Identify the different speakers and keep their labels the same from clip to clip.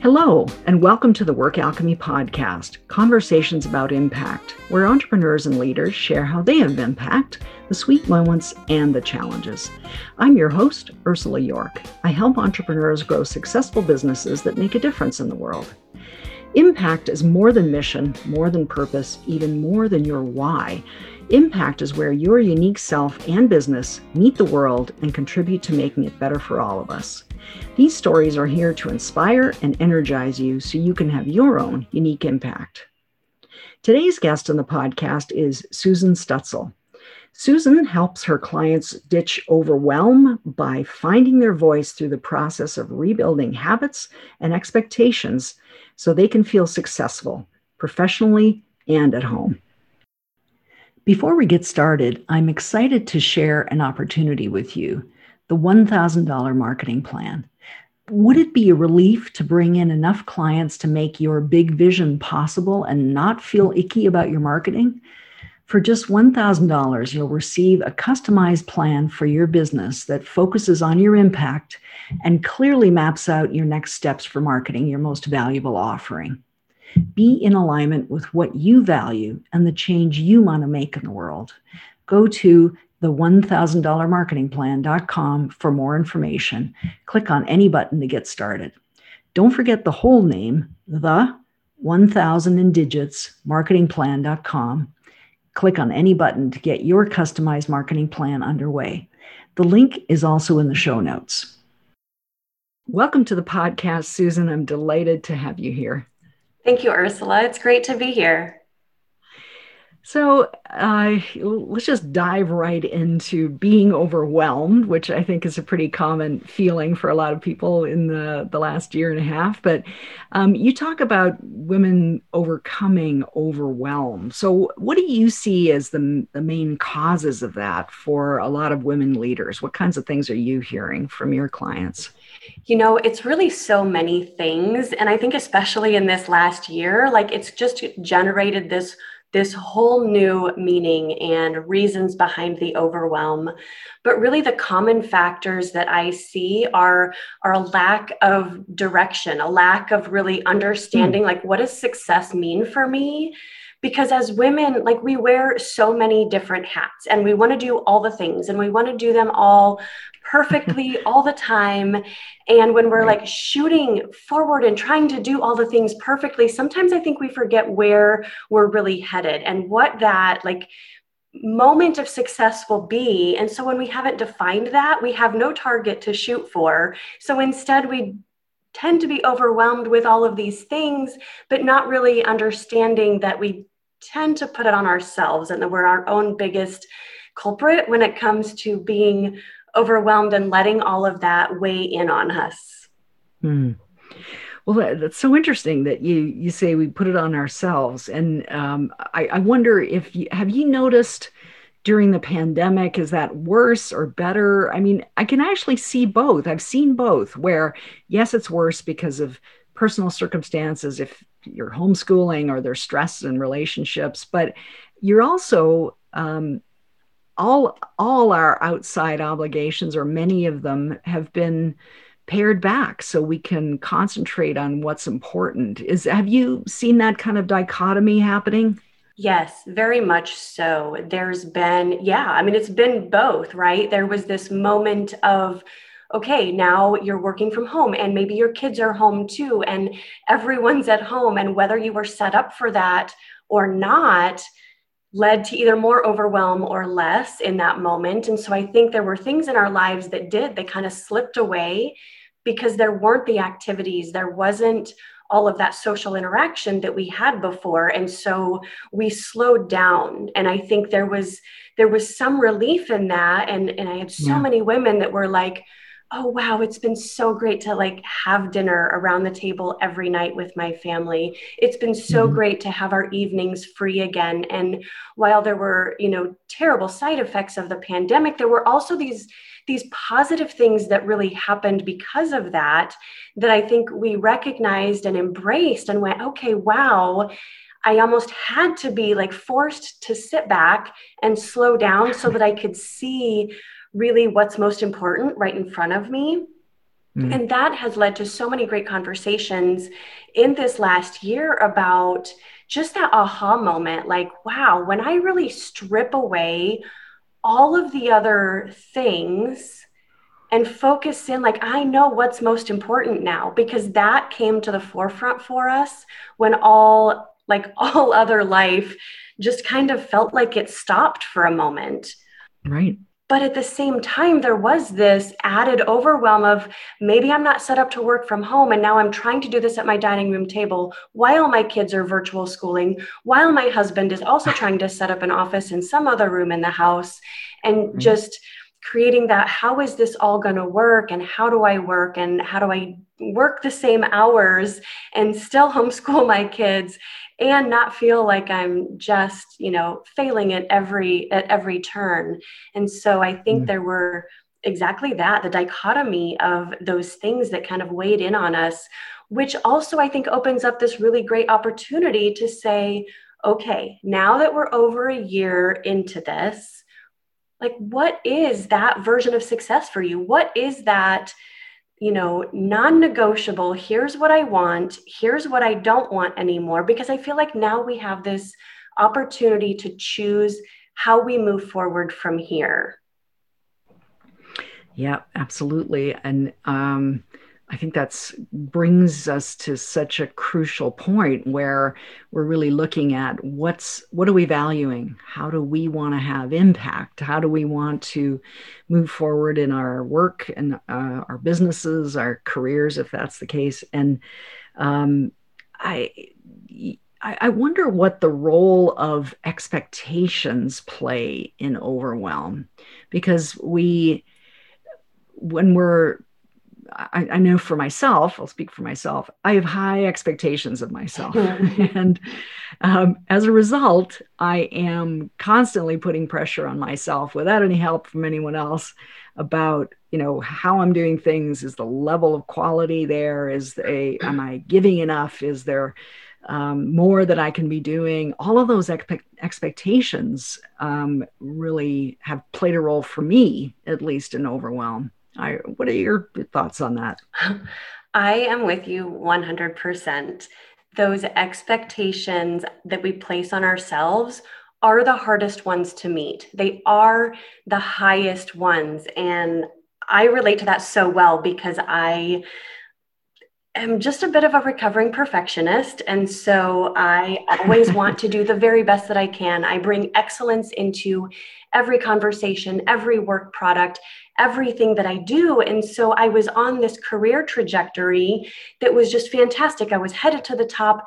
Speaker 1: Hello, and welcome to the Work Alchemy Podcast Conversations about Impact, where entrepreneurs and leaders share how they have impact, the sweet moments, and the challenges. I'm your host, Ursula York. I help entrepreneurs grow successful businesses that make a difference in the world. Impact is more than mission, more than purpose, even more than your why. Impact is where your unique self and business meet the world and contribute to making it better for all of us. These stories are here to inspire and energize you so you can have your own unique impact. Today's guest on the podcast is Susan Stutzel. Susan helps her clients ditch overwhelm by finding their voice through the process of rebuilding habits and expectations so they can feel successful professionally and at home. Before we get started, I'm excited to share an opportunity with you the $1,000 marketing plan. Would it be a relief to bring in enough clients to make your big vision possible and not feel icky about your marketing? For just $1,000, you'll receive a customized plan for your business that focuses on your impact and clearly maps out your next steps for marketing your most valuable offering. Be in alignment with what you value and the change you want to make in the world. Go to the $1000marketingplan.com for more information. Click on any button to get started. Don't forget the whole name, the 1000 in digits marketingplan.com. Click on any button to get your customized marketing plan underway. The link is also in the show notes. Welcome to the podcast, Susan. I'm delighted to have you here.
Speaker 2: Thank you, Ursula. It's great to be here.
Speaker 1: So uh, let's just dive right into being overwhelmed, which I think is a pretty common feeling for a lot of people in the, the last year and a half. But um, you talk about women overcoming overwhelm. So, what do you see as the, the main causes of that for a lot of women leaders? What kinds of things are you hearing from your clients?
Speaker 2: You know, it's really so many things. And I think, especially in this last year, like it's just generated this this whole new meaning and reasons behind the overwhelm. But really, the common factors that I see are, are a lack of direction, a lack of really understanding mm. like, what does success mean for me? Because as women like we wear so many different hats and we want to do all the things and we want to do them all perfectly all the time. And when we're like shooting forward and trying to do all the things perfectly sometimes i think we forget where we're really headed and what that like moment of success will be. And so when we haven't defined that we have no target to shoot for. So instead we tend to be overwhelmed with all of these things but not really understanding that we tend to put it on ourselves and that we're our own biggest culprit when it comes to being overwhelmed and letting all of that weigh in on us.
Speaker 1: Hmm. Well, that's so interesting that you you say we put it on ourselves, and um, I, I, wonder if you have you noticed during the pandemic is that worse or better? I mean, I can actually see both. I've seen both. Where yes, it's worse because of personal circumstances. If you're homeschooling or there's stress in relationships, but you're also um, all all our outside obligations or many of them have been pared back so we can concentrate on what's important is have you seen that kind of dichotomy happening
Speaker 2: Yes, very much so. There's been, yeah, I mean, it's been both, right? There was this moment of okay, now you're working from home and maybe your kids are home too, and everyone's at home. And whether you were set up for that or not, led to either more overwhelm or less in that moment. And so I think there were things in our lives that did, they kind of slipped away because there weren't the activities, there wasn't all of that social interaction that we had before and so we slowed down and i think there was there was some relief in that and and i had so yeah. many women that were like oh wow it's been so great to like have dinner around the table every night with my family it's been so mm-hmm. great to have our evenings free again and while there were you know terrible side effects of the pandemic there were also these these positive things that really happened because of that that i think we recognized and embraced and went okay wow I almost had to be like forced to sit back and slow down so that I could see really what's most important right in front of me Mm. And that has led to so many great conversations in this last year about just that aha moment like, wow, when I really strip away all of the other things and focus in, like, I know what's most important now because that came to the forefront for us when all, like, all other life just kind of felt like it stopped for a moment.
Speaker 1: Right.
Speaker 2: But at the same time, there was this added overwhelm of maybe I'm not set up to work from home. And now I'm trying to do this at my dining room table while my kids are virtual schooling, while my husband is also trying to set up an office in some other room in the house. And mm-hmm. just creating that how is this all going to work and how do I work and how do I work the same hours and still homeschool my kids and not feel like I'm just, you know, failing at every at every turn. And so I think mm. there were exactly that, the dichotomy of those things that kind of weighed in on us, which also I think opens up this really great opportunity to say, okay, now that we're over a year into this, like what is that version of success for you? What is that you know, non negotiable. Here's what I want. Here's what I don't want anymore. Because I feel like now we have this opportunity to choose how we move forward from here.
Speaker 1: Yeah, absolutely. And um, I think that's brings us to such a crucial point where we're really looking at what's what are we valuing? How do we want to have impact? How do we want to move forward in our work and uh, our businesses, our careers, if that's the case? And um, I. I wonder what the role of expectations play in overwhelm because we when we're I, I, know for myself, I'll speak for myself, I have high expectations of myself. and um, as a result, I am constantly putting pressure on myself without any help from anyone else about you know how i'm doing things. Is the level of quality there? Is a am i giving enough? Is there um, more that i can be doing? All of those expe- expectations um, really have played a role for me at least in overwhelm I, what are your thoughts on that?
Speaker 2: I am with you 100%. Those expectations that we place on ourselves are the hardest ones to meet. They are the highest ones. And I relate to that so well because I am just a bit of a recovering perfectionist. And so I always want to do the very best that I can. I bring excellence into every conversation, every work product, everything that I do. And so I was on this career trajectory that was just fantastic. I was headed to the top.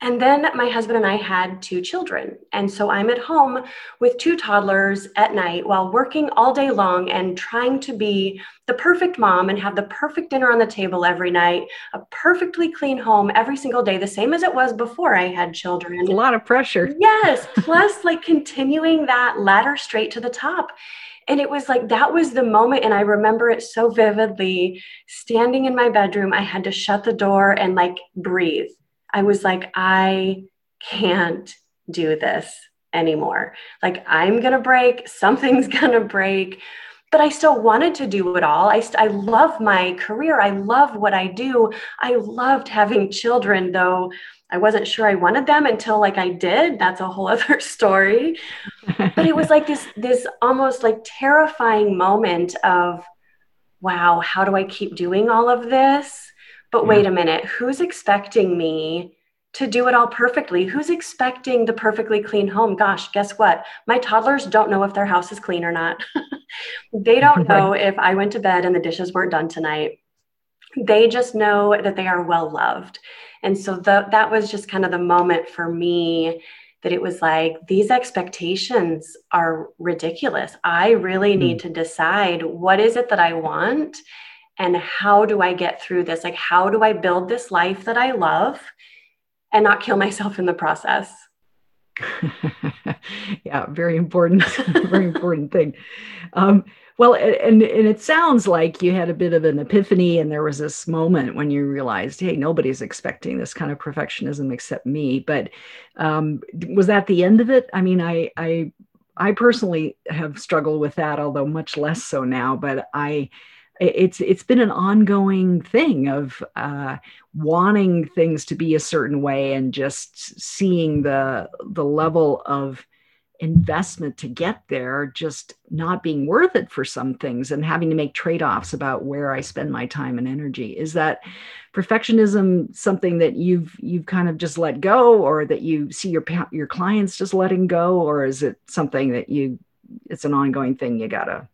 Speaker 2: And then my husband and I had two children. And so I'm at home with two toddlers at night while working all day long and trying to be the perfect mom and have the perfect dinner on the table every night, a perfectly clean home every single day, the same as it was before I had children.
Speaker 1: A lot of pressure.
Speaker 2: Yes. Plus, like continuing that ladder straight to the top. And it was like that was the moment. And I remember it so vividly standing in my bedroom. I had to shut the door and like breathe I was like, I can't do this anymore. Like, I'm going to break, something's going to break. But I still wanted to do it all. I, st- I love my career. I love what I do. I loved having children, though I wasn't sure I wanted them until like I did. That's a whole other story. but it was like this this almost like terrifying moment of wow, how do I keep doing all of this? But wait a minute, who's expecting me to do it all perfectly? Who's expecting the perfectly clean home? Gosh, guess what? My toddlers don't know if their house is clean or not. they don't know if I went to bed and the dishes weren't done tonight. They just know that they are well loved. And so the, that was just kind of the moment for me that it was like these expectations are ridiculous. I really need mm. to decide what is it that I want and how do I get through this? Like, how do I build this life that I love and not kill myself in the process?
Speaker 1: yeah, very important, very important thing. Um, well, and, and it sounds like you had a bit of an epiphany, and there was this moment when you realized, hey, nobody's expecting this kind of perfectionism except me. But um, was that the end of it? I mean, I, I, I personally have struggled with that, although much less so now. But I, it's it's been an ongoing thing of uh, wanting things to be a certain way and just seeing the the level of investment to get there just not being worth it for some things and having to make trade-offs about where I spend my time and energy is that perfectionism something that you've you've kind of just let go or that you see your your clients just letting go or is it something that you it's an ongoing thing you got to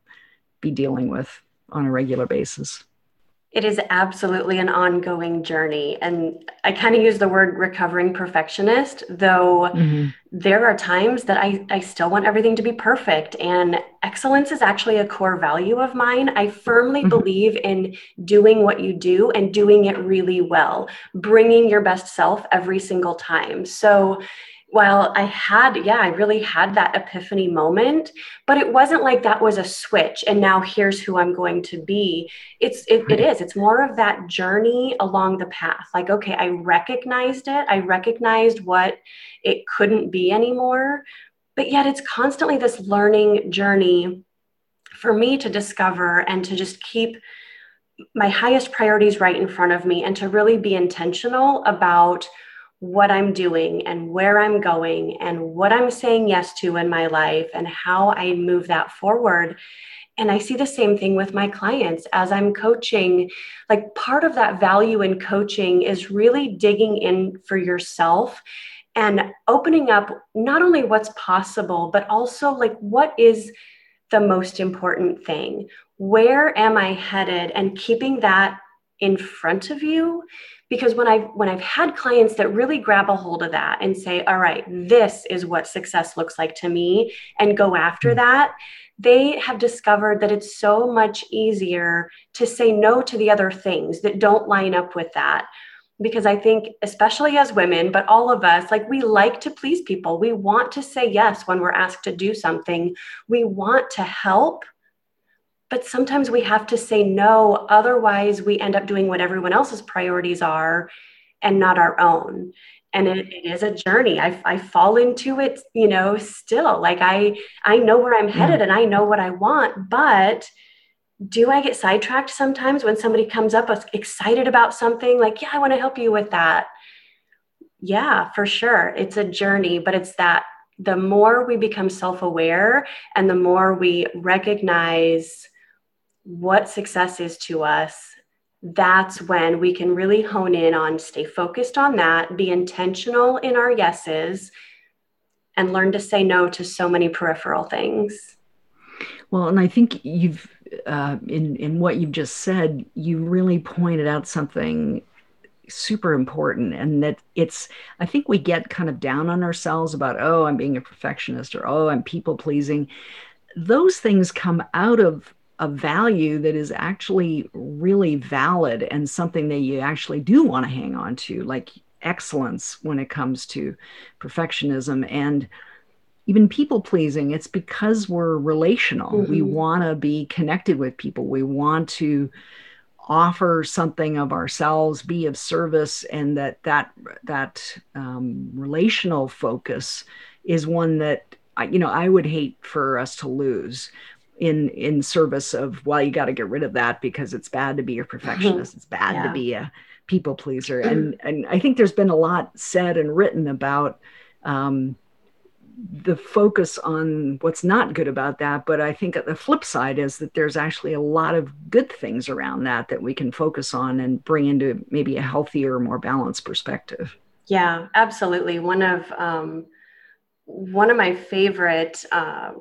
Speaker 1: be dealing with on a regular basis?
Speaker 2: It is absolutely an ongoing journey. And I kind of use the word recovering perfectionist, though mm-hmm. there are times that I, I still want everything to be perfect. And excellence is actually a core value of mine. I firmly mm-hmm. believe in doing what you do and doing it really well, bringing your best self every single time. So while I had, yeah, I really had that epiphany moment, but it wasn't like that was a switch and now here's who I'm going to be. It's, it, it is, it's more of that journey along the path. Like, okay, I recognized it. I recognized what it couldn't be anymore, but yet it's constantly this learning journey for me to discover and to just keep my highest priorities right in front of me and to really be intentional about what I'm doing and where I'm going and what I'm saying yes to in my life and how I move that forward. And I see the same thing with my clients as I'm coaching. Like part of that value in coaching is really digging in for yourself and opening up not only what's possible, but also like what is the most important thing? Where am I headed? And keeping that in front of you. Because when i've when i've had clients that really grab a hold of that and say all right this is what success looks like to me and go after mm. that they have discovered that it's so much easier to say no to the other things that don't line up with that. Because i think especially as women but all of us like we like to please people. We want to say yes when we're asked to do something. We want to help but sometimes we have to say no otherwise we end up doing what everyone else's priorities are and not our own. And it, it is a journey. I, I fall into it you know still. Like i i know where i'm hmm. headed and i know what i want but do i get sidetracked sometimes when somebody comes up excited about something? Like yeah i want to help you with that. Yeah for sure. It's a journey but it's that the more we become self-aware and the more we recognize what success is to us, that's when we can really hone in on stay focused on that, be intentional in our yeses, and learn to say no to so many peripheral things.
Speaker 1: Well, and I think you've, uh, in, in what you've just said, you really pointed out something super important and that it's i think we get kind of down on ourselves about oh i'm being a perfectionist or oh i'm people pleasing those things come out of a value that is actually really valid and something that you actually do want to hang on to, like excellence when it comes to perfectionism and even people pleasing. It's because we're relational. Mm-hmm. We want to be connected with people. We want to offer something of ourselves, be of service, and that that that um, relational focus is one that you know I would hate for us to lose in in service of well you got to get rid of that because it's bad to be a perfectionist it's bad yeah. to be a people pleaser. And and i think there's been a lot said and written about um, the focus on what's not good about that but i think the flip side is that there's actually a lot of good things around that that we can focus on and bring into maybe a healthier more balanced perspective.
Speaker 2: Yeah absolutely. One of um, one of my favorite uh,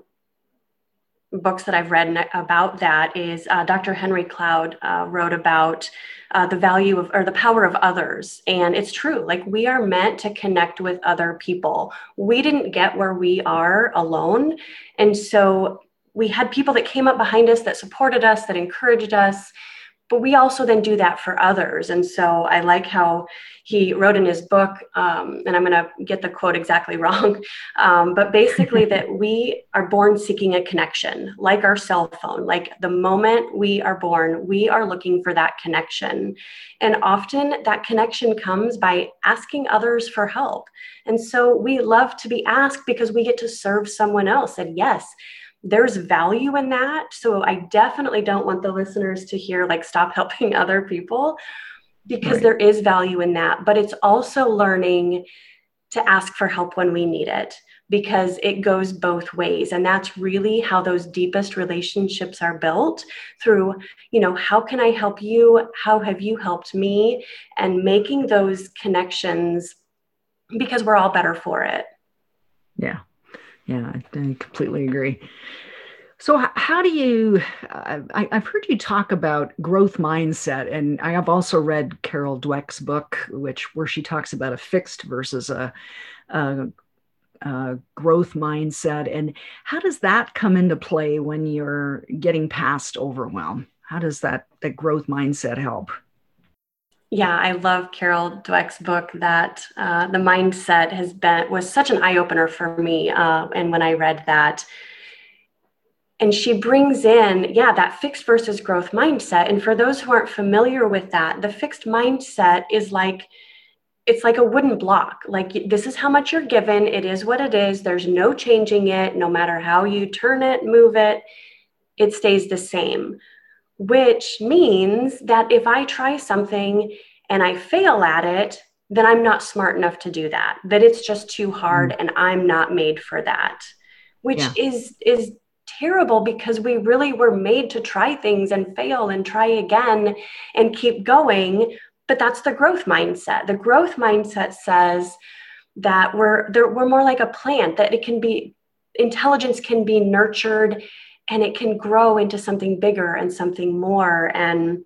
Speaker 2: books that I've read about that is uh, Dr. Henry Cloud uh, wrote about uh, the value of or the power of others. And it's true, like we are meant to connect with other people. We didn't get where we are alone. And so we had people that came up behind us that supported us, that encouraged us but we also then do that for others. And so I like how he wrote in his book, um, and I'm going to get the quote exactly wrong, um, but basically that we are born seeking a connection, like our cell phone. Like the moment we are born, we are looking for that connection. And often that connection comes by asking others for help. And so we love to be asked because we get to serve someone else. And yes, there's value in that. So I definitely don't want the listeners to hear like stop helping other people because right. there is value in that. But it's also learning to ask for help when we need it because it goes both ways and that's really how those deepest relationships are built through you know how can i help you how have you helped me and making those connections because we're all better for it
Speaker 1: yeah yeah i completely agree so, how do you? Uh, I, have heard you talk about growth mindset, and I have also read Carol Dweck's book, which where she talks about a fixed versus a, a, a growth mindset. And how does that come into play when you're getting past overwhelm? How does that that growth mindset help?
Speaker 2: Yeah, I love Carol Dweck's book. That uh, the mindset has been was such an eye opener for me, uh, and when I read that. And she brings in yeah that fixed versus growth mindset. And for those who aren't familiar with that the fixed mindset is like it's like a wooden block. Like this is how much you're given. It is what it is. There's no changing it. No matter how you turn it move it it stays the same which means that if i try something and i fail at it then i'm not smart enough to do that that it's just too hard mm. and i'm not made for that which yeah. is is terrible because we really were made to try things and fail and try again and keep going. But that's the growth mindset. The growth mindset says that we're we're more like a plant that it can be intelligence can be nurtured and it can grow into something bigger and something more. And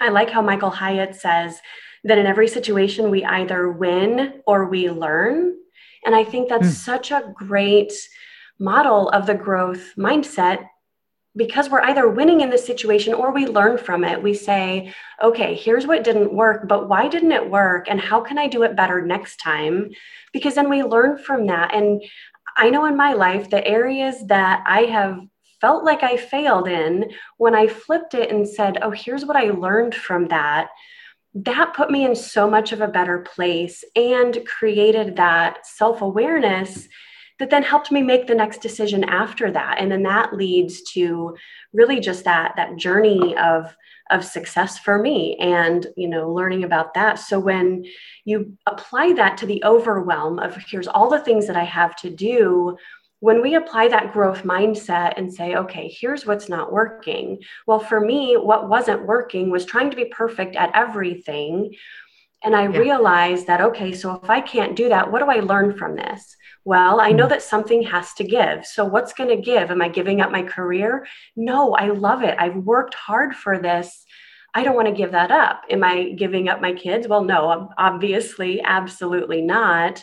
Speaker 2: I like how Michael Hyatt says that in every situation we either win or we learn. And I think that's mm. such a great model of the growth mindset because we're either winning in this situation or we learn from it. We say, okay, here's what didn't work, but why didn't it work? And how can I do it better next time? Because then we learn from that. And I know in my life, the areas that I have felt like I failed in, when I flipped it and said, oh, here's what I learned from that, that put me in so much of a better place and created that self awareness that then helped me make the next decision after that. And then that leads to really just that that journey of of success for me and you know learning about that. So when you apply that to the overwhelm of here's all the things that i have to do when we apply that growth mindset and say okay here's what's not working well for me what wasn't working was trying to be perfect at everything and i yeah. realized that okay so if i can't do that what do i learn from this well, I know hmm. that something has to give. So, what's going to give? Am I giving up my career? No, I love it. I've worked hard for this. I don't want to give that up. Am I giving up my kids? Well, no, obviously, absolutely not.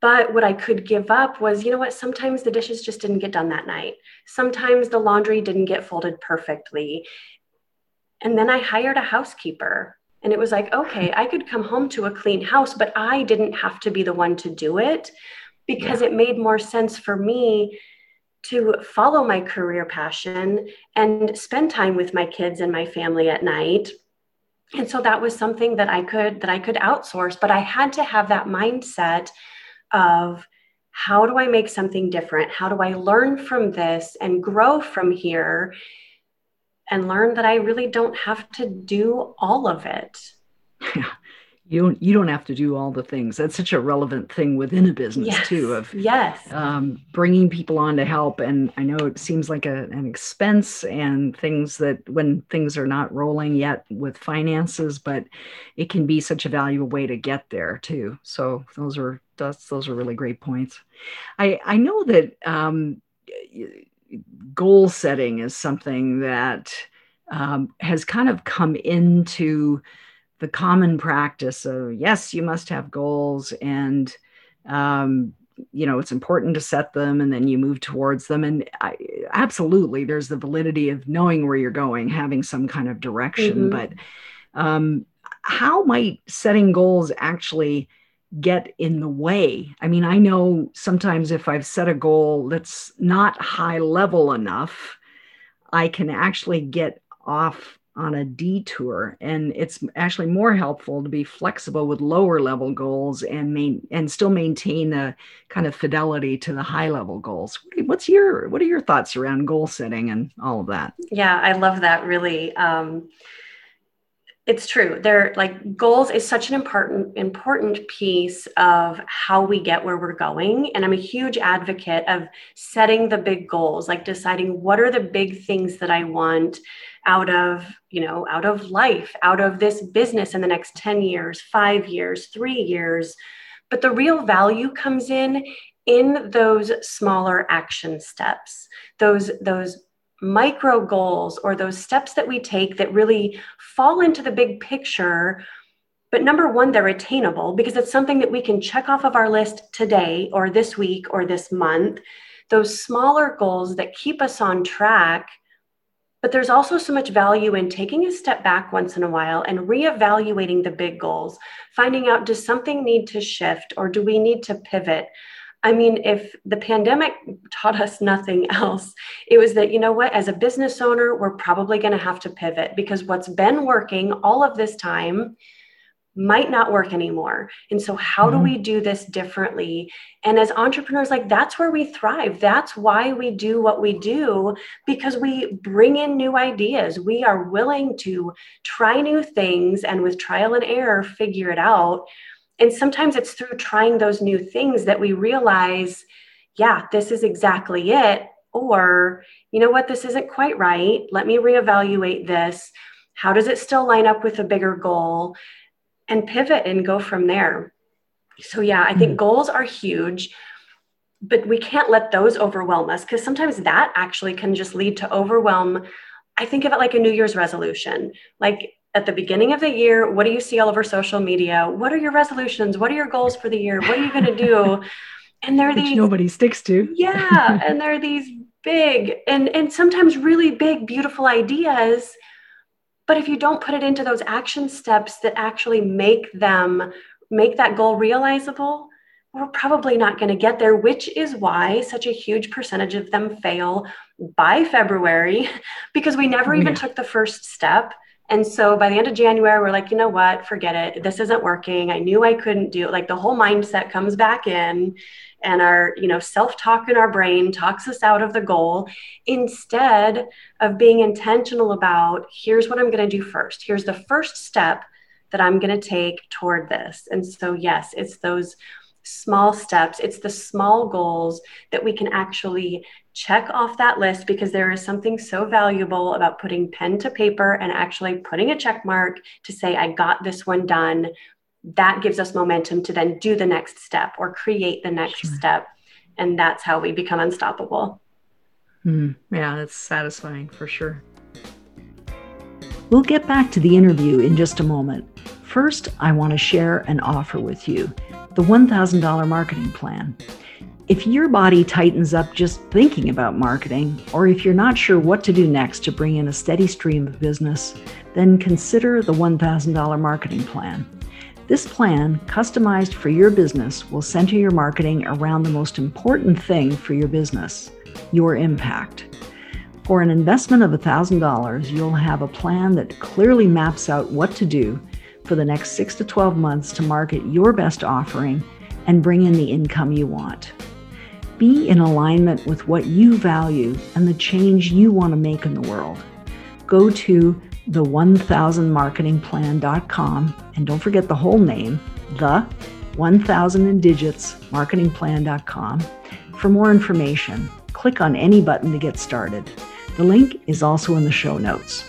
Speaker 2: But what I could give up was, you know what? Sometimes the dishes just didn't get done that night. Sometimes the laundry didn't get folded perfectly. And then I hired a housekeeper and it was like, okay, I could come home to a clean house, but I didn't have to be the one to do it because yeah. it made more sense for me to follow my career passion and spend time with my kids and my family at night and so that was something that i could that i could outsource but i had to have that mindset of how do i make something different how do i learn from this and grow from here and learn that I really don't have to do all of it.
Speaker 1: Yeah. You don't, you don't have to do all the things. That's such a relevant thing within a business
Speaker 2: yes.
Speaker 1: too. Of
Speaker 2: yes,
Speaker 1: um, bringing people on to help, and I know it seems like a, an expense and things that when things are not rolling yet with finances, but it can be such a valuable way to get there too. So those are those, those are really great points. I I know that um, goal setting is something that um, has kind of come into the common practice of yes, you must have goals, and um, you know it's important to set them, and then you move towards them. And I, absolutely, there's the validity of knowing where you're going, having some kind of direction. Mm-hmm. But um, how might setting goals actually get in the way. I mean, I know sometimes if I've set a goal that's not high level enough, I can actually get off on a detour and it's actually more helpful to be flexible with lower level goals and main and still maintain a kind of fidelity to the high level goals. What's your what are your thoughts around goal setting and all of that?
Speaker 2: Yeah i love that really. Um, it's true. They're like goals is such an important important piece of how we get where we're going and i'm a huge advocate of setting the big goals like deciding what are the big things that i want out of you know out of life out of this business in the next 10 years 5 years 3 years. But the real value comes in in those smaller action steps those those micro goals or those steps that we take that really fall into the big picture but number one they're attainable because it's something that we can check off of our list today or this week or this month. Those smaller goals that keep us on track but there's also so much value in taking a step back once in a while and reevaluating the big goals, finding out does something need to shift or do we need to pivot? I mean, if the pandemic taught us nothing else, it was that, you know what, as a business owner, we're probably going to have to pivot because what's been working all of this time might not work anymore. And so, how mm-hmm. do we do this differently? And as entrepreneurs, like that's where we thrive. That's why we do what we do because we bring in new ideas. We are willing to try new things and with trial and error, figure it out. And sometimes it's through trying those new things that we realize, yeah, this is exactly it. Or, you know what, this isn't quite right. Let me reevaluate this. How does it still line up with a bigger goal? And pivot and go from there. So, yeah, I think mm goals are huge, but we can't let those overwhelm us because sometimes that actually can just lead to overwhelm. I think of it like a New Year's resolution. Like at the beginning of the year, what do you see all over social media? What are your resolutions? What are your goals for the year? What are you going to do?
Speaker 1: And there are these nobody sticks to.
Speaker 2: yeah, and there are these big and and sometimes really big beautiful ideas but if you don't put it into those action steps that actually make them make that goal realizable, we're probably not going to get there, which is why such a huge percentage of them fail by February because we never even took the first step. And so by the end of January, we're like, you know what, forget it. This isn't working. I knew I couldn't do it. Like the whole mindset comes back in and our you know self-talk in our brain talks us out of the goal instead of being intentional about here's what i'm going to do first here's the first step that i'm going to take toward this and so yes it's those small steps it's the small goals that we can actually check off that list because there is something so valuable about putting pen to paper and actually putting a check mark to say i got this one done that gives us momentum to then do the next step or create the next sure. step. And that's how we become unstoppable.
Speaker 1: Mm, yeah, that's satisfying for sure. We'll get back to the interview in just a moment. First, I want to share an offer with you the $1,000 marketing plan. If your body tightens up just thinking about marketing, or if you're not sure what to do next to bring in a steady stream of business, then consider the $1,000 marketing plan. This plan, customized for your business, will center your marketing around the most important thing for your business your impact. For an investment of $1,000, you'll have a plan that clearly maps out what to do for the next 6 to 12 months to market your best offering and bring in the income you want. Be in alignment with what you value and the change you want to make in the world. Go to the1000marketingplan.com. And don't forget the whole name, the 1000 in digits marketingplan.com. For more information, click on any button to get started. The link is also in the show notes.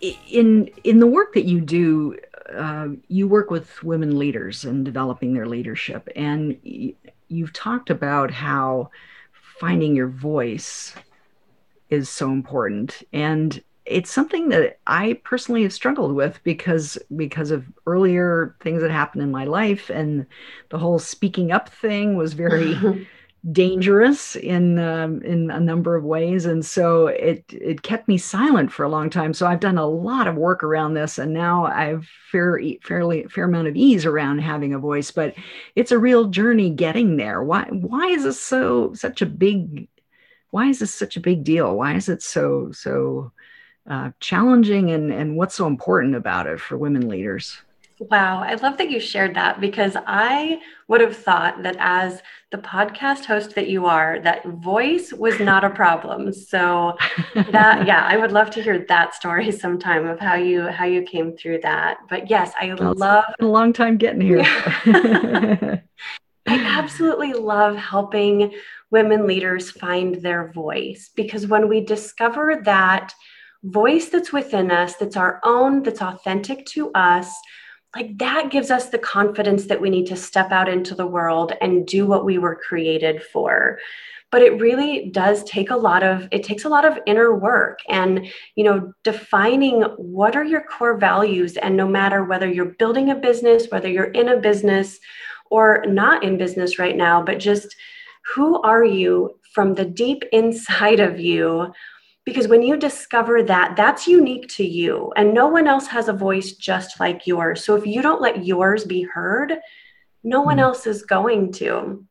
Speaker 1: In in the work that you do, uh, you work with women leaders and developing their leadership, and you've talked about how finding your voice is so important. And it's something that I personally have struggled with because because of earlier things that happened in my life, and the whole speaking up thing was very dangerous in um, in a number of ways, and so it it kept me silent for a long time. So I've done a lot of work around this, and now I've fair fairly fair amount of ease around having a voice. But it's a real journey getting there. Why why is this so such a big why is this such a big deal? Why is it so so uh, challenging and, and what's so important about it for women leaders?
Speaker 2: Wow, I love that you shared that because I would have thought that as the podcast host that you are, that voice was not a problem. So that yeah, I would love to hear that story sometime of how you how you came through that. But yes, I well, love
Speaker 1: a long time getting here.
Speaker 2: I absolutely love helping women leaders find their voice because when we discover that voice that's within us, that's our own, that's authentic to us, like that gives us the confidence that we need to step out into the world and do what we were created for. But it really does take a lot of it takes a lot of inner work and you know defining what are your core values and no matter whether you're building a business whether you're in a business or not in business right now but just who are you from the deep inside of you because when you discover that that's unique to you and no one else has a voice just like yours so if you don't let yours be heard no one mm. else is going to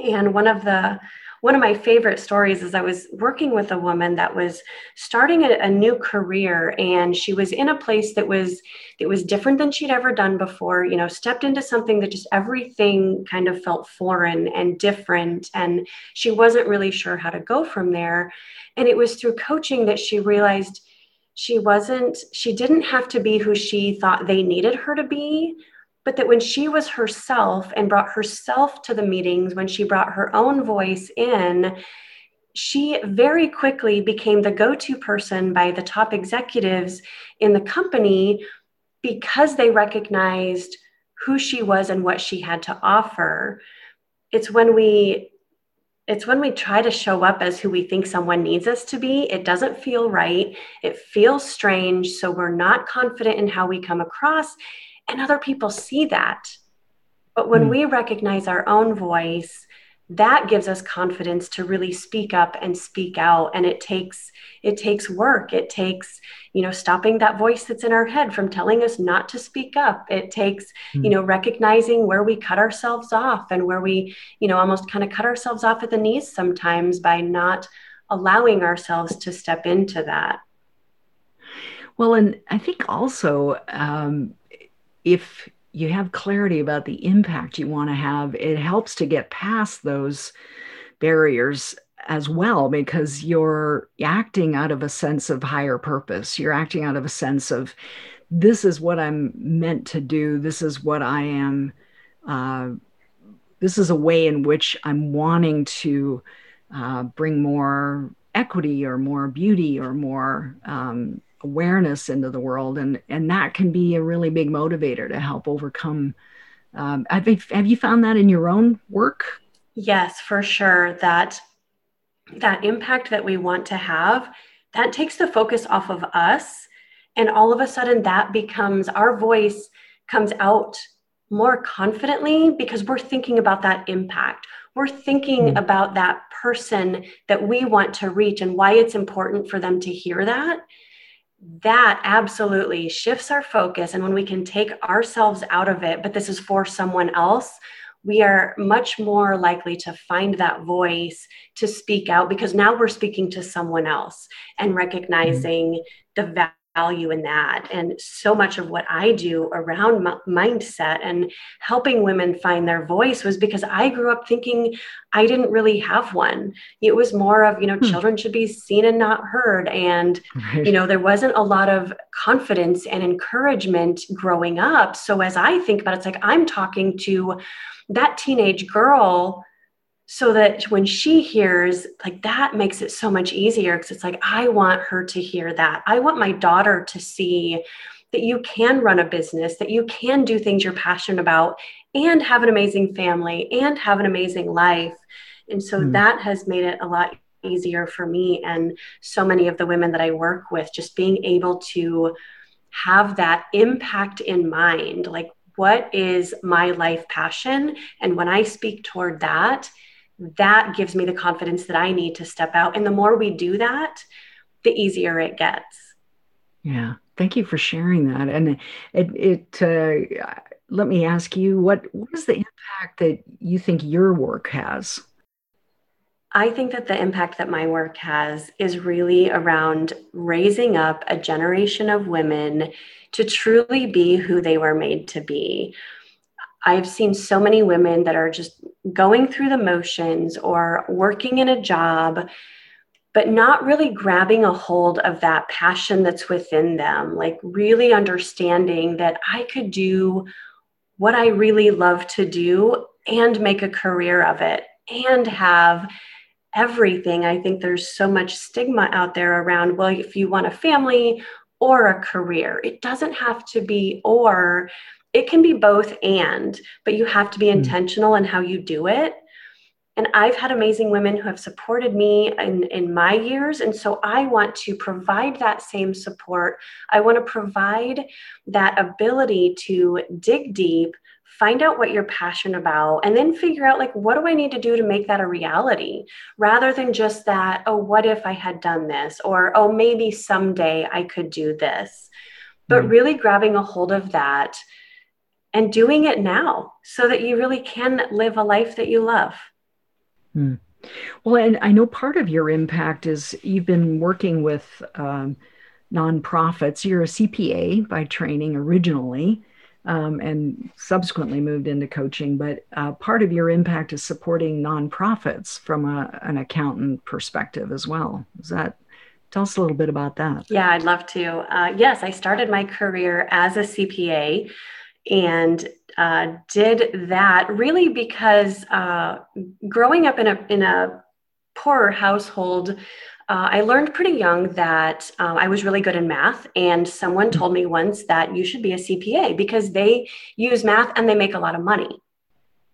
Speaker 2: and one of the one of my favorite stories is I was working with a woman that was starting a, a, new career and she was in a place that was that was different than she'd ever done before, you know, stepped into something that just everything kind of felt foreign and different and she wasn't really sure how to go from there. And it was through coaching that she realized she wasn't she didn't have to be who she thought they needed her to be but that when she was herself and brought herself to the meetings, when she brought her own voice in, she very quickly became the go to person by the top executives in the company because they recognized who she was and what she had to offer. It's when we it's when we try to show up as who we think someone needs us to be. It doesn't feel right. It feels strange. So we're not confident in how we come across and other people see that. But when mm. we recognize our own voice, that gives us confidence to really speak up and speak out and it takes it takes work it takes you know stopping that voice that's in our head from telling us not to speak up it takes mm. you know recognizing where we cut ourselves off and where we you know almost kind of cut ourselves off at the knees sometimes by not allowing ourselves to step into that
Speaker 1: well and i think also um, if you have clarity about the impact you want to have, it helps to get past those barriers as well because you're acting out of a sense of higher purpose. You're acting out of a sense of this is what I'm meant to do. This is what I am. Uh, this is a way in which I'm wanting to uh, bring more equity or more beauty or more um, awareness into the world and and that can be a really big motivator to help overcome um, have, you, have you found that in your own work?
Speaker 2: Yes for sure. That that impact that we want to have that takes the focus off of us and all of a sudden that becomes our voice comes out more confidently because we're thinking about that impact. We're thinking mm-hmm. about that person that we want to reach and why it's important for them to hear that that absolutely shifts our focus. And when we can take ourselves out of it, but this is for someone else, we are much more likely to find that voice to speak out because now we're speaking to someone else and recognizing mm-hmm. the value in that. And so much of what I do around m- mindset and helping women find their voice was because I grew up thinking I didn't really have one. It was more of, you know, hmm. children should be seen and not heard. And, right. you know, there wasn't a lot of confidence and encouragement growing up. So as I think about it, it's like I'm talking to that teenage girl so that when she hears like that makes it so much easier because it's like i want her to hear that. I want my daughter to see that you can run a business that you can do things you're passionate about and have an amazing family and have an amazing life. And so mm. that has made it a lot easier for me and so many of the women that i work with just being able to have that impact in mind like what is my life passion? And when i speak toward that that gives me the confidence that I need to step out. And the more we do that, the easier it gets.
Speaker 1: Yeah. Thank you for sharing that. And it, it uh, let me ask you, what, what is the impact that you think your work has?
Speaker 2: I think that the impact that my work has is really around raising up a generation of women to truly be who they were made to be. I've seen so many women that are just going through the motions or working in a job, but not really grabbing a hold of that passion that's within them, like really understanding that I could do what I really love to do and make a career of it and have everything. I think there's so much stigma out there around, well, if you want a family or a career, it doesn't have to be or, it can be both and, but you have to be hmm. intentional in how you do it. And I've had amazing women who have supported me in, in my years. And so I want to provide that same support. I want to provide that ability to dig deep, find out what you're passionate about and then figure out like what do i need to do to make that a reality rather than just that oh what if i had done this or oh maybe someday i could do this but mm-hmm. really grabbing a hold of that and doing it now so that you really can live a life that you love
Speaker 1: mm. well and i know part of your impact is you've been working with um, nonprofits you're a cpa by training originally um, and subsequently moved into coaching. But uh, part of your impact is supporting nonprofits from a, an accountant perspective as well. Is that tell us a little bit about that?
Speaker 2: Yeah, I'd love to. Uh, yes, I started my career as a CPA and uh, did that really because uh, growing up in a in a poorer household uh, I learned pretty young that uh, I was really good in math. And someone mm-hmm. told me once that you should be a CPA because they use math and they make a lot of money.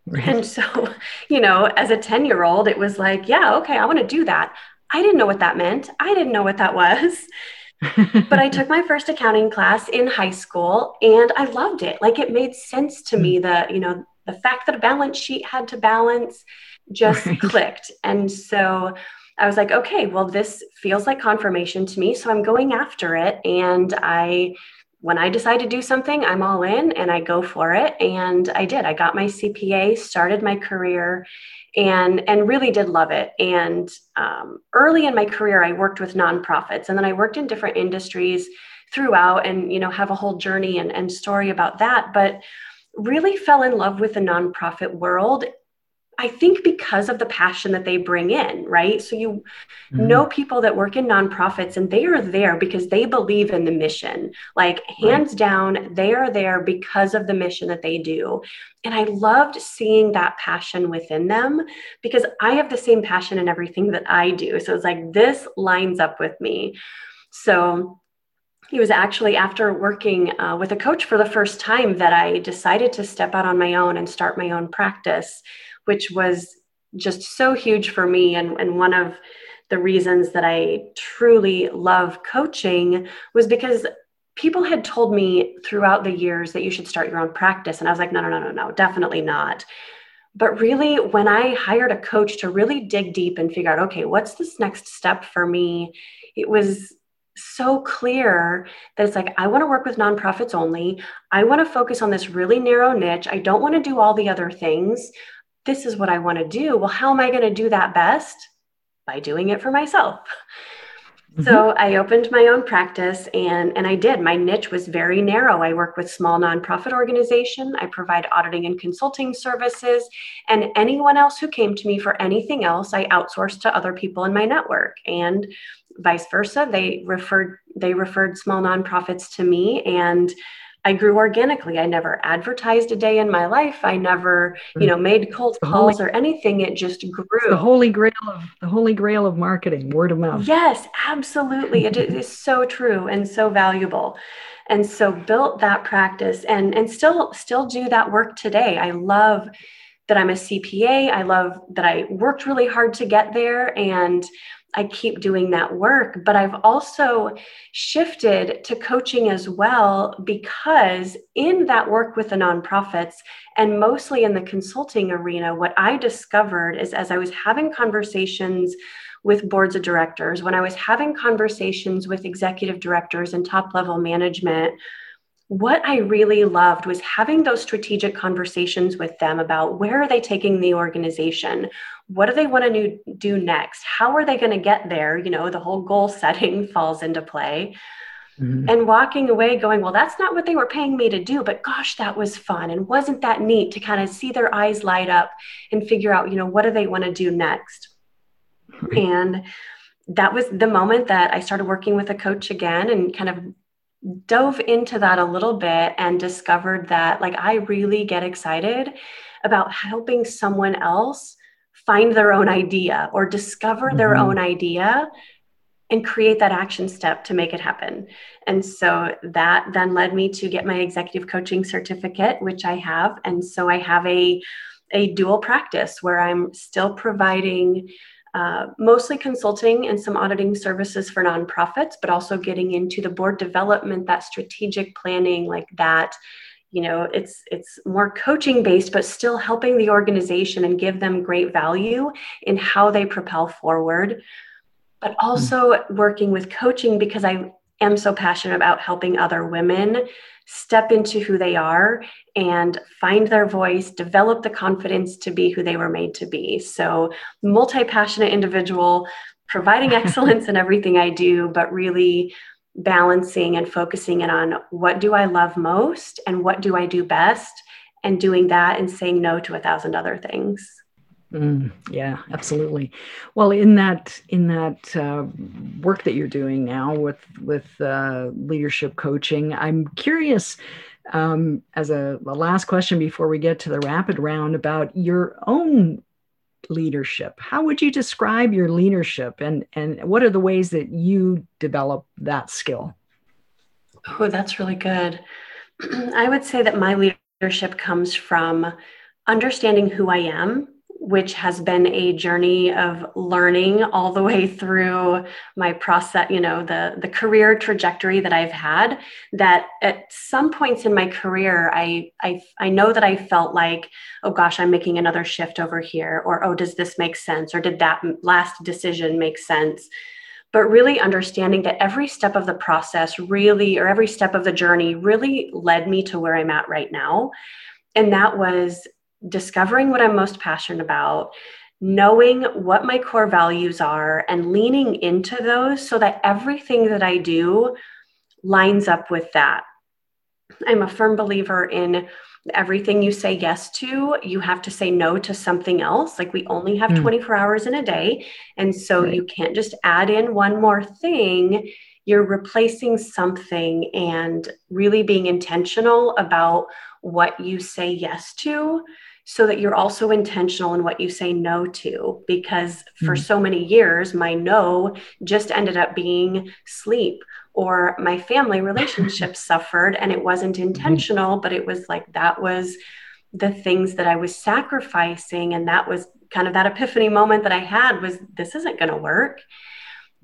Speaker 2: Right. And so, you know, as a 10 year old, it was like, yeah, okay, I want to do that. I didn't know what that meant. I didn't know what that was. But I took my first accounting class in high school and I loved it. Like it made sense to me mm. that, you know, the fact that a balance sheet had to balance just right. clicked. And so I was like, okay, well, this feels like confirmation to me. So I'm going after it. And I, when I decide to do something, I'm all in and I go for it. And I did. I got my CPA, started my career, and and really did love it. And um, early in my career, I worked with nonprofits, and then I worked in different industries throughout, and you know have a whole journey and, and story about that. But really fell in love with the nonprofit world I think because of the passion that they bring in, right? So you mm-hmm. know people that work in nonprofits and they are there because they believe in the mission. Like hands right. down, they are there because of the mission that they do. And I loved seeing that passion within them because I have the same passion in everything that I do. So it's like this lines up with me. So it was actually after working uh, with a coach for the first time that I decided to step out on my own and start my own practice which was just so huge for me and, and one of the reasons that I truly love coaching was because people had told me throughout the years that you should start your own practice. And I was like, no, no, no, no, no, definitely not. But really, when I hired a coach to really dig deep and figure out, okay, what's this next step for me? It was so clear that it's like, I want to work with nonprofits only. I want to focus on this really narrow niche. I don't want to do all the other things this is what I want to do. Well, how am I going to do that best? By doing it for myself. Mm-hmm. So I opened my own practice and, and I did. My niche was very narrow. I work with small nonprofit organization. I provide auditing and consulting services. And anyone else who came to me for anything else, I outsourced to other people in my network. And vice versa. They referred they referred small nonprofits to me and I grew organically. I never advertised a day in my life. I never, you mm. know, made cold calls holy, or anything. It just grew.
Speaker 1: the holy grail of the holy grail of marketing, word of mouth.
Speaker 2: Yes, absolutely. it is so true and so valuable. And so built that practice and and still still do that work today. I love that I'm a CPA. I love that I worked really hard to get there and I keep doing that work. But I've also shifted to coaching as well because in that work with the nonprofits and mostly in the consulting arena, what I discovered is as I was having conversations with boards of directors, when I was having conversations with executive directors and top level management, what I really loved was having those strategic conversations with them about where are they taking the organization? What do they want to do next? How are they going to get there? You know, the whole goal setting falls into play. Mm-hmm. And walking away going, well, that's not what they were paying me to do, but gosh, that was fun. And wasn't that neat to kind of see their eyes light up and figure out, you know, what do they want to do next? And that was the moment that I started working with a coach again and kind of dove into that a little bit and discovered that like I really get excited about helping someone else find their own idea or discover mm-hmm. their own idea and create that action step to make it happen. And so that then led me to get my executive coaching certificate, which I have. And so I have a, a dual practice where I'm still providing uh, mostly consulting and some auditing services for nonprofits, but also getting into the board development, that strategic planning, like that. You know, it's it's more coaching based, but still helping the organization and give them great value in how they propel forward. But also mm. working with coaching because I am so passionate about helping other women step into who they are and find their voice, develop the confidence to be who they were made to be. So, multi passionate individual, providing excellence in everything I do, but really balancing and focusing in on what do I love most and what do I do best, and doing that and saying no to a thousand other things.
Speaker 1: Mm, yeah, absolutely. Well, in that in that uh, work that you're doing now with with uh, leadership coaching, I'm curious. Um, as a, a last question before we get to the rapid round about your own leadership, how would you describe your leadership, and and what are the ways that you develop that skill?
Speaker 2: Oh, that's really good. I would say that my leadership comes from understanding who I am which has been a journey of learning all the way through my process you know the the career trajectory that i've had that at some points in my career i i, I know that i felt like oh gosh i'm making another shift over here or oh does this make sense or did that last decision make sense? But really understanding that every step of the process really or every step of the journey really led me to where i'm at right now. And that was discovering what I'm most passionate about, knowing what my core values are, and leaning into those so that everything that I do lines up with that. I'm a firm believer in everything you say yes to, you have to say no to something else. Like we only have mm. 24 hours in a day. And so right. you can't just add in one more thing. You're replacing something and really being intentional about what you say yes to so that you're also intentional in what you say no to. Because for mm-hmm. so many years, my no just ended up being sleep or my family relationship suffered and it wasn't mm-hmm. intentional, mm-hmm. but it was like that was the things that I was sacrificing. And that was kind of that epiphany moment that I had was this isn't going to work.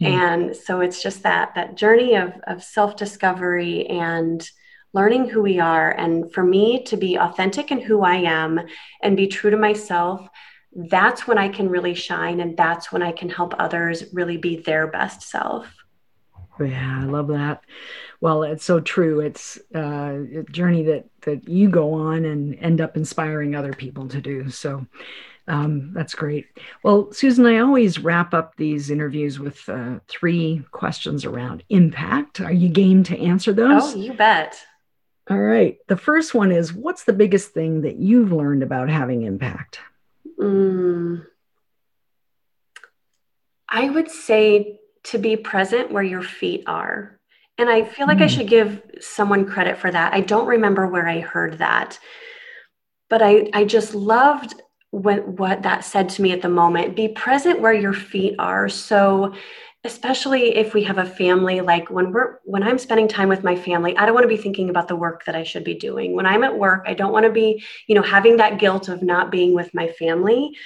Speaker 2: Mm-hmm. And so it's just that that journey of, of self-discovery and learning who we are. And for me to be authentic in who I am and be true to myself, that's when I can really shine. And that's when I can help others really be their best self.
Speaker 1: Yeah, I love that. Well, it's so true. It's uh, a journey that that you go on and end up inspiring other people to do. So um, that's great. Well, Susan, I always wrap up these interviews with uh, three questions around impact. Are you game to answer those?
Speaker 2: Oh, you bet.
Speaker 1: All right. The first one is what's the biggest thing that you've learned about having impact? Mm,
Speaker 2: I would say to be present where your feet are. And I feel like mm. I should give someone credit for that. I don't remember where I heard that, but I, I just loved when, what that said to me at the moment. Be present where your feet are. So especially if we have a family like when we're when i'm spending time with my family i don't want to be thinking about the work that i should be doing. When i'm at work i don't want to be you know having that guilt of not being with my family.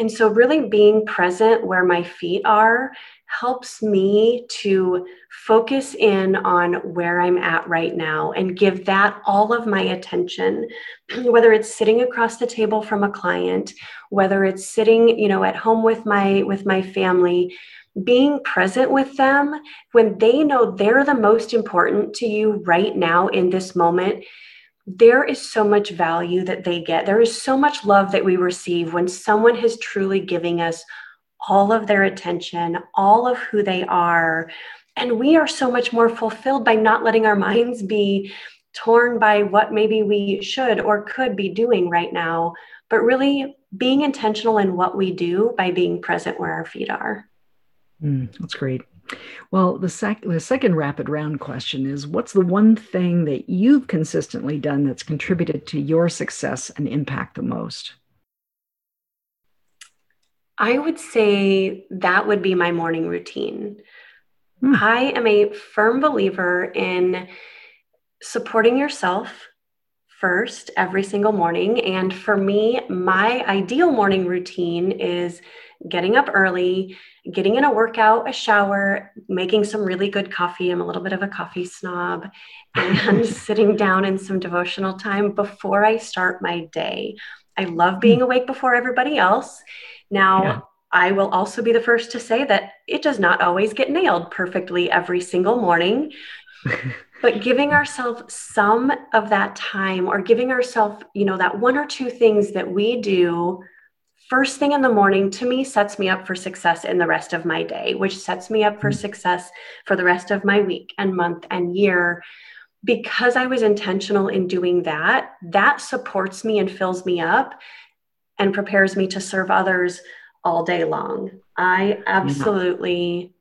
Speaker 2: And so really being present where my feet are helps me to focus in on where i'm at right now and give that all of my attention whether it's sitting across the table from a client whether it's sitting you know at home with my with my family being present with them when they know they're the most important to you right now in this moment there is so much value that they get. There is so much love that we receive when someone is truly giving us all of their attention, all of who they are. And we are so much more fulfilled by not letting our minds be torn by what maybe we should or could be doing right now, but really being intentional in what we do by being present where our feet are.
Speaker 1: Mm, that's great. Well, the, sec- the second rapid round question is What's the one thing that you've consistently done that's contributed to your success and impact the most?
Speaker 2: I would say that would be my morning routine. Hmm. I am a firm believer in supporting yourself first every single morning. And for me, my ideal morning routine is getting up early, getting in a workout, a shower, making some really good coffee. I'm a little bit of a coffee snob, and sitting down in some devotional time before I start my day. I love being hmm. awake before everybody else. Now, yeah. I will also be the first to say that it does not always get nailed perfectly every single morning. but giving ourselves some of that time or giving ourselves, you know, that one or two things that we do first thing in the morning to me sets me up for success in the rest of my day, which sets me up for mm. success for the rest of my week and month and year. Because I was intentional in doing that, that supports me and fills me up and prepares me to serve others all day long. I absolutely,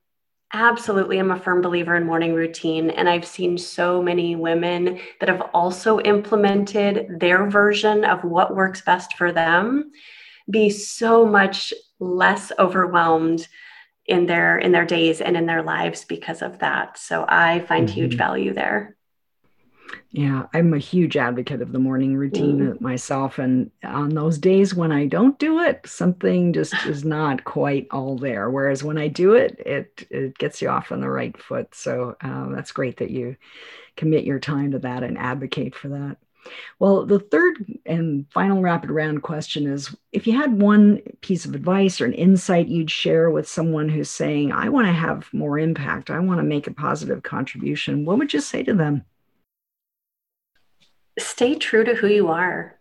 Speaker 2: absolutely I'm a firm believer in morning routine. And I've seen so many women that have also implemented their version of what works best for them be so much less overwhelmed in their in their days and in their lives because of that so i find mm-hmm. huge value there
Speaker 1: yeah i'm a huge advocate of the morning routine mm. myself and on those days when i don't do it something just is not quite all there whereas when i do it it it gets you off on the right foot so uh, that's great that you commit your time to that and advocate for that well, the third and final rapid round question is if you had one piece of advice or an insight you'd share with someone who's saying, I want to have more impact, I want to make a positive contribution, what would you say to them?
Speaker 2: Stay true to who you are.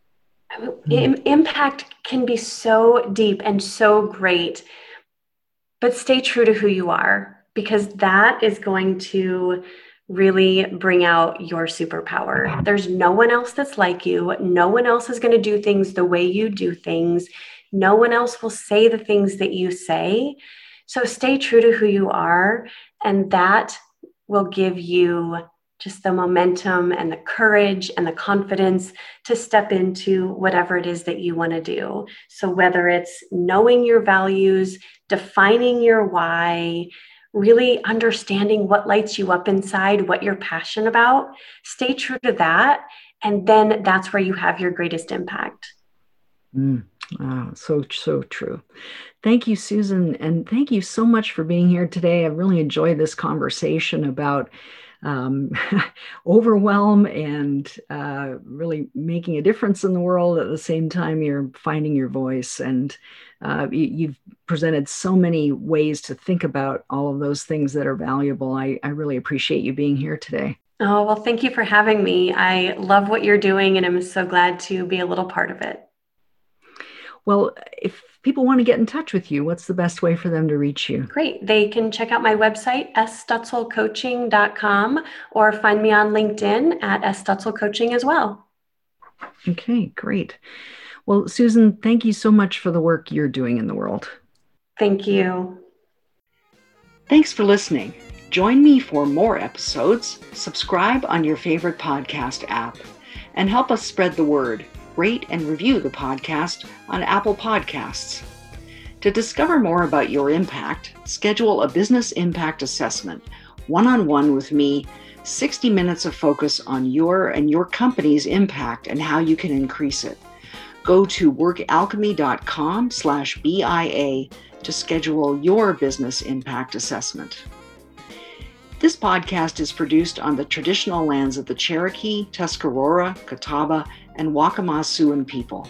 Speaker 2: Mm. Impact can be so deep and so great, but stay true to who you are because that is going to really bring out your superpower. There's no one else that's like you. No one else is going to do things the way you do things. No one else will say the things that you say. So stay true to who you are, and that will give you just the momentum and the courage and the confidence to step into whatever it is that you want to do. So, whether it's knowing your values, defining your why, really understanding what lights you up inside, what you're passionate about. Stay true to that. And then that's where you have your greatest impact.
Speaker 1: Mm. Oh, so, so true. Thank you, Susan. And thank you so much for being here today. I really enjoyed this conversation about um, overwhelm and uh, really making a difference in the world. At the same time, you're finding your voice, and uh, you, have presented so many ways to think about all of those things that are valuable. I, I really appreciate you being here today.
Speaker 2: Oh, well, thank you for having me. I love what you're doing, and I'm so glad to be a little part of it.
Speaker 1: Well, if people want to get in touch with you, what's the best way for them to reach you?
Speaker 2: Great. They can check out my website, sstutzelcoaching.com, or find me on LinkedIn at sstutzelcoaching as well.
Speaker 1: Okay, great. Well, Susan, thank you so much for the work you're doing in the world.
Speaker 2: Thank you.
Speaker 1: Thanks for listening. Join me for more episodes, subscribe on your favorite podcast app, and help us spread the word rate and review the podcast on Apple Podcasts. To discover more about your impact, schedule a business impact assessment one on one with me, 60 minutes of focus on your and your company's impact and how you can increase it. Go to workalchemy.com slash BIA to schedule your business impact assessment. This podcast is produced on the traditional lands of the Cherokee, Tuscarora, Catawba, and Waccamaw Siouan people.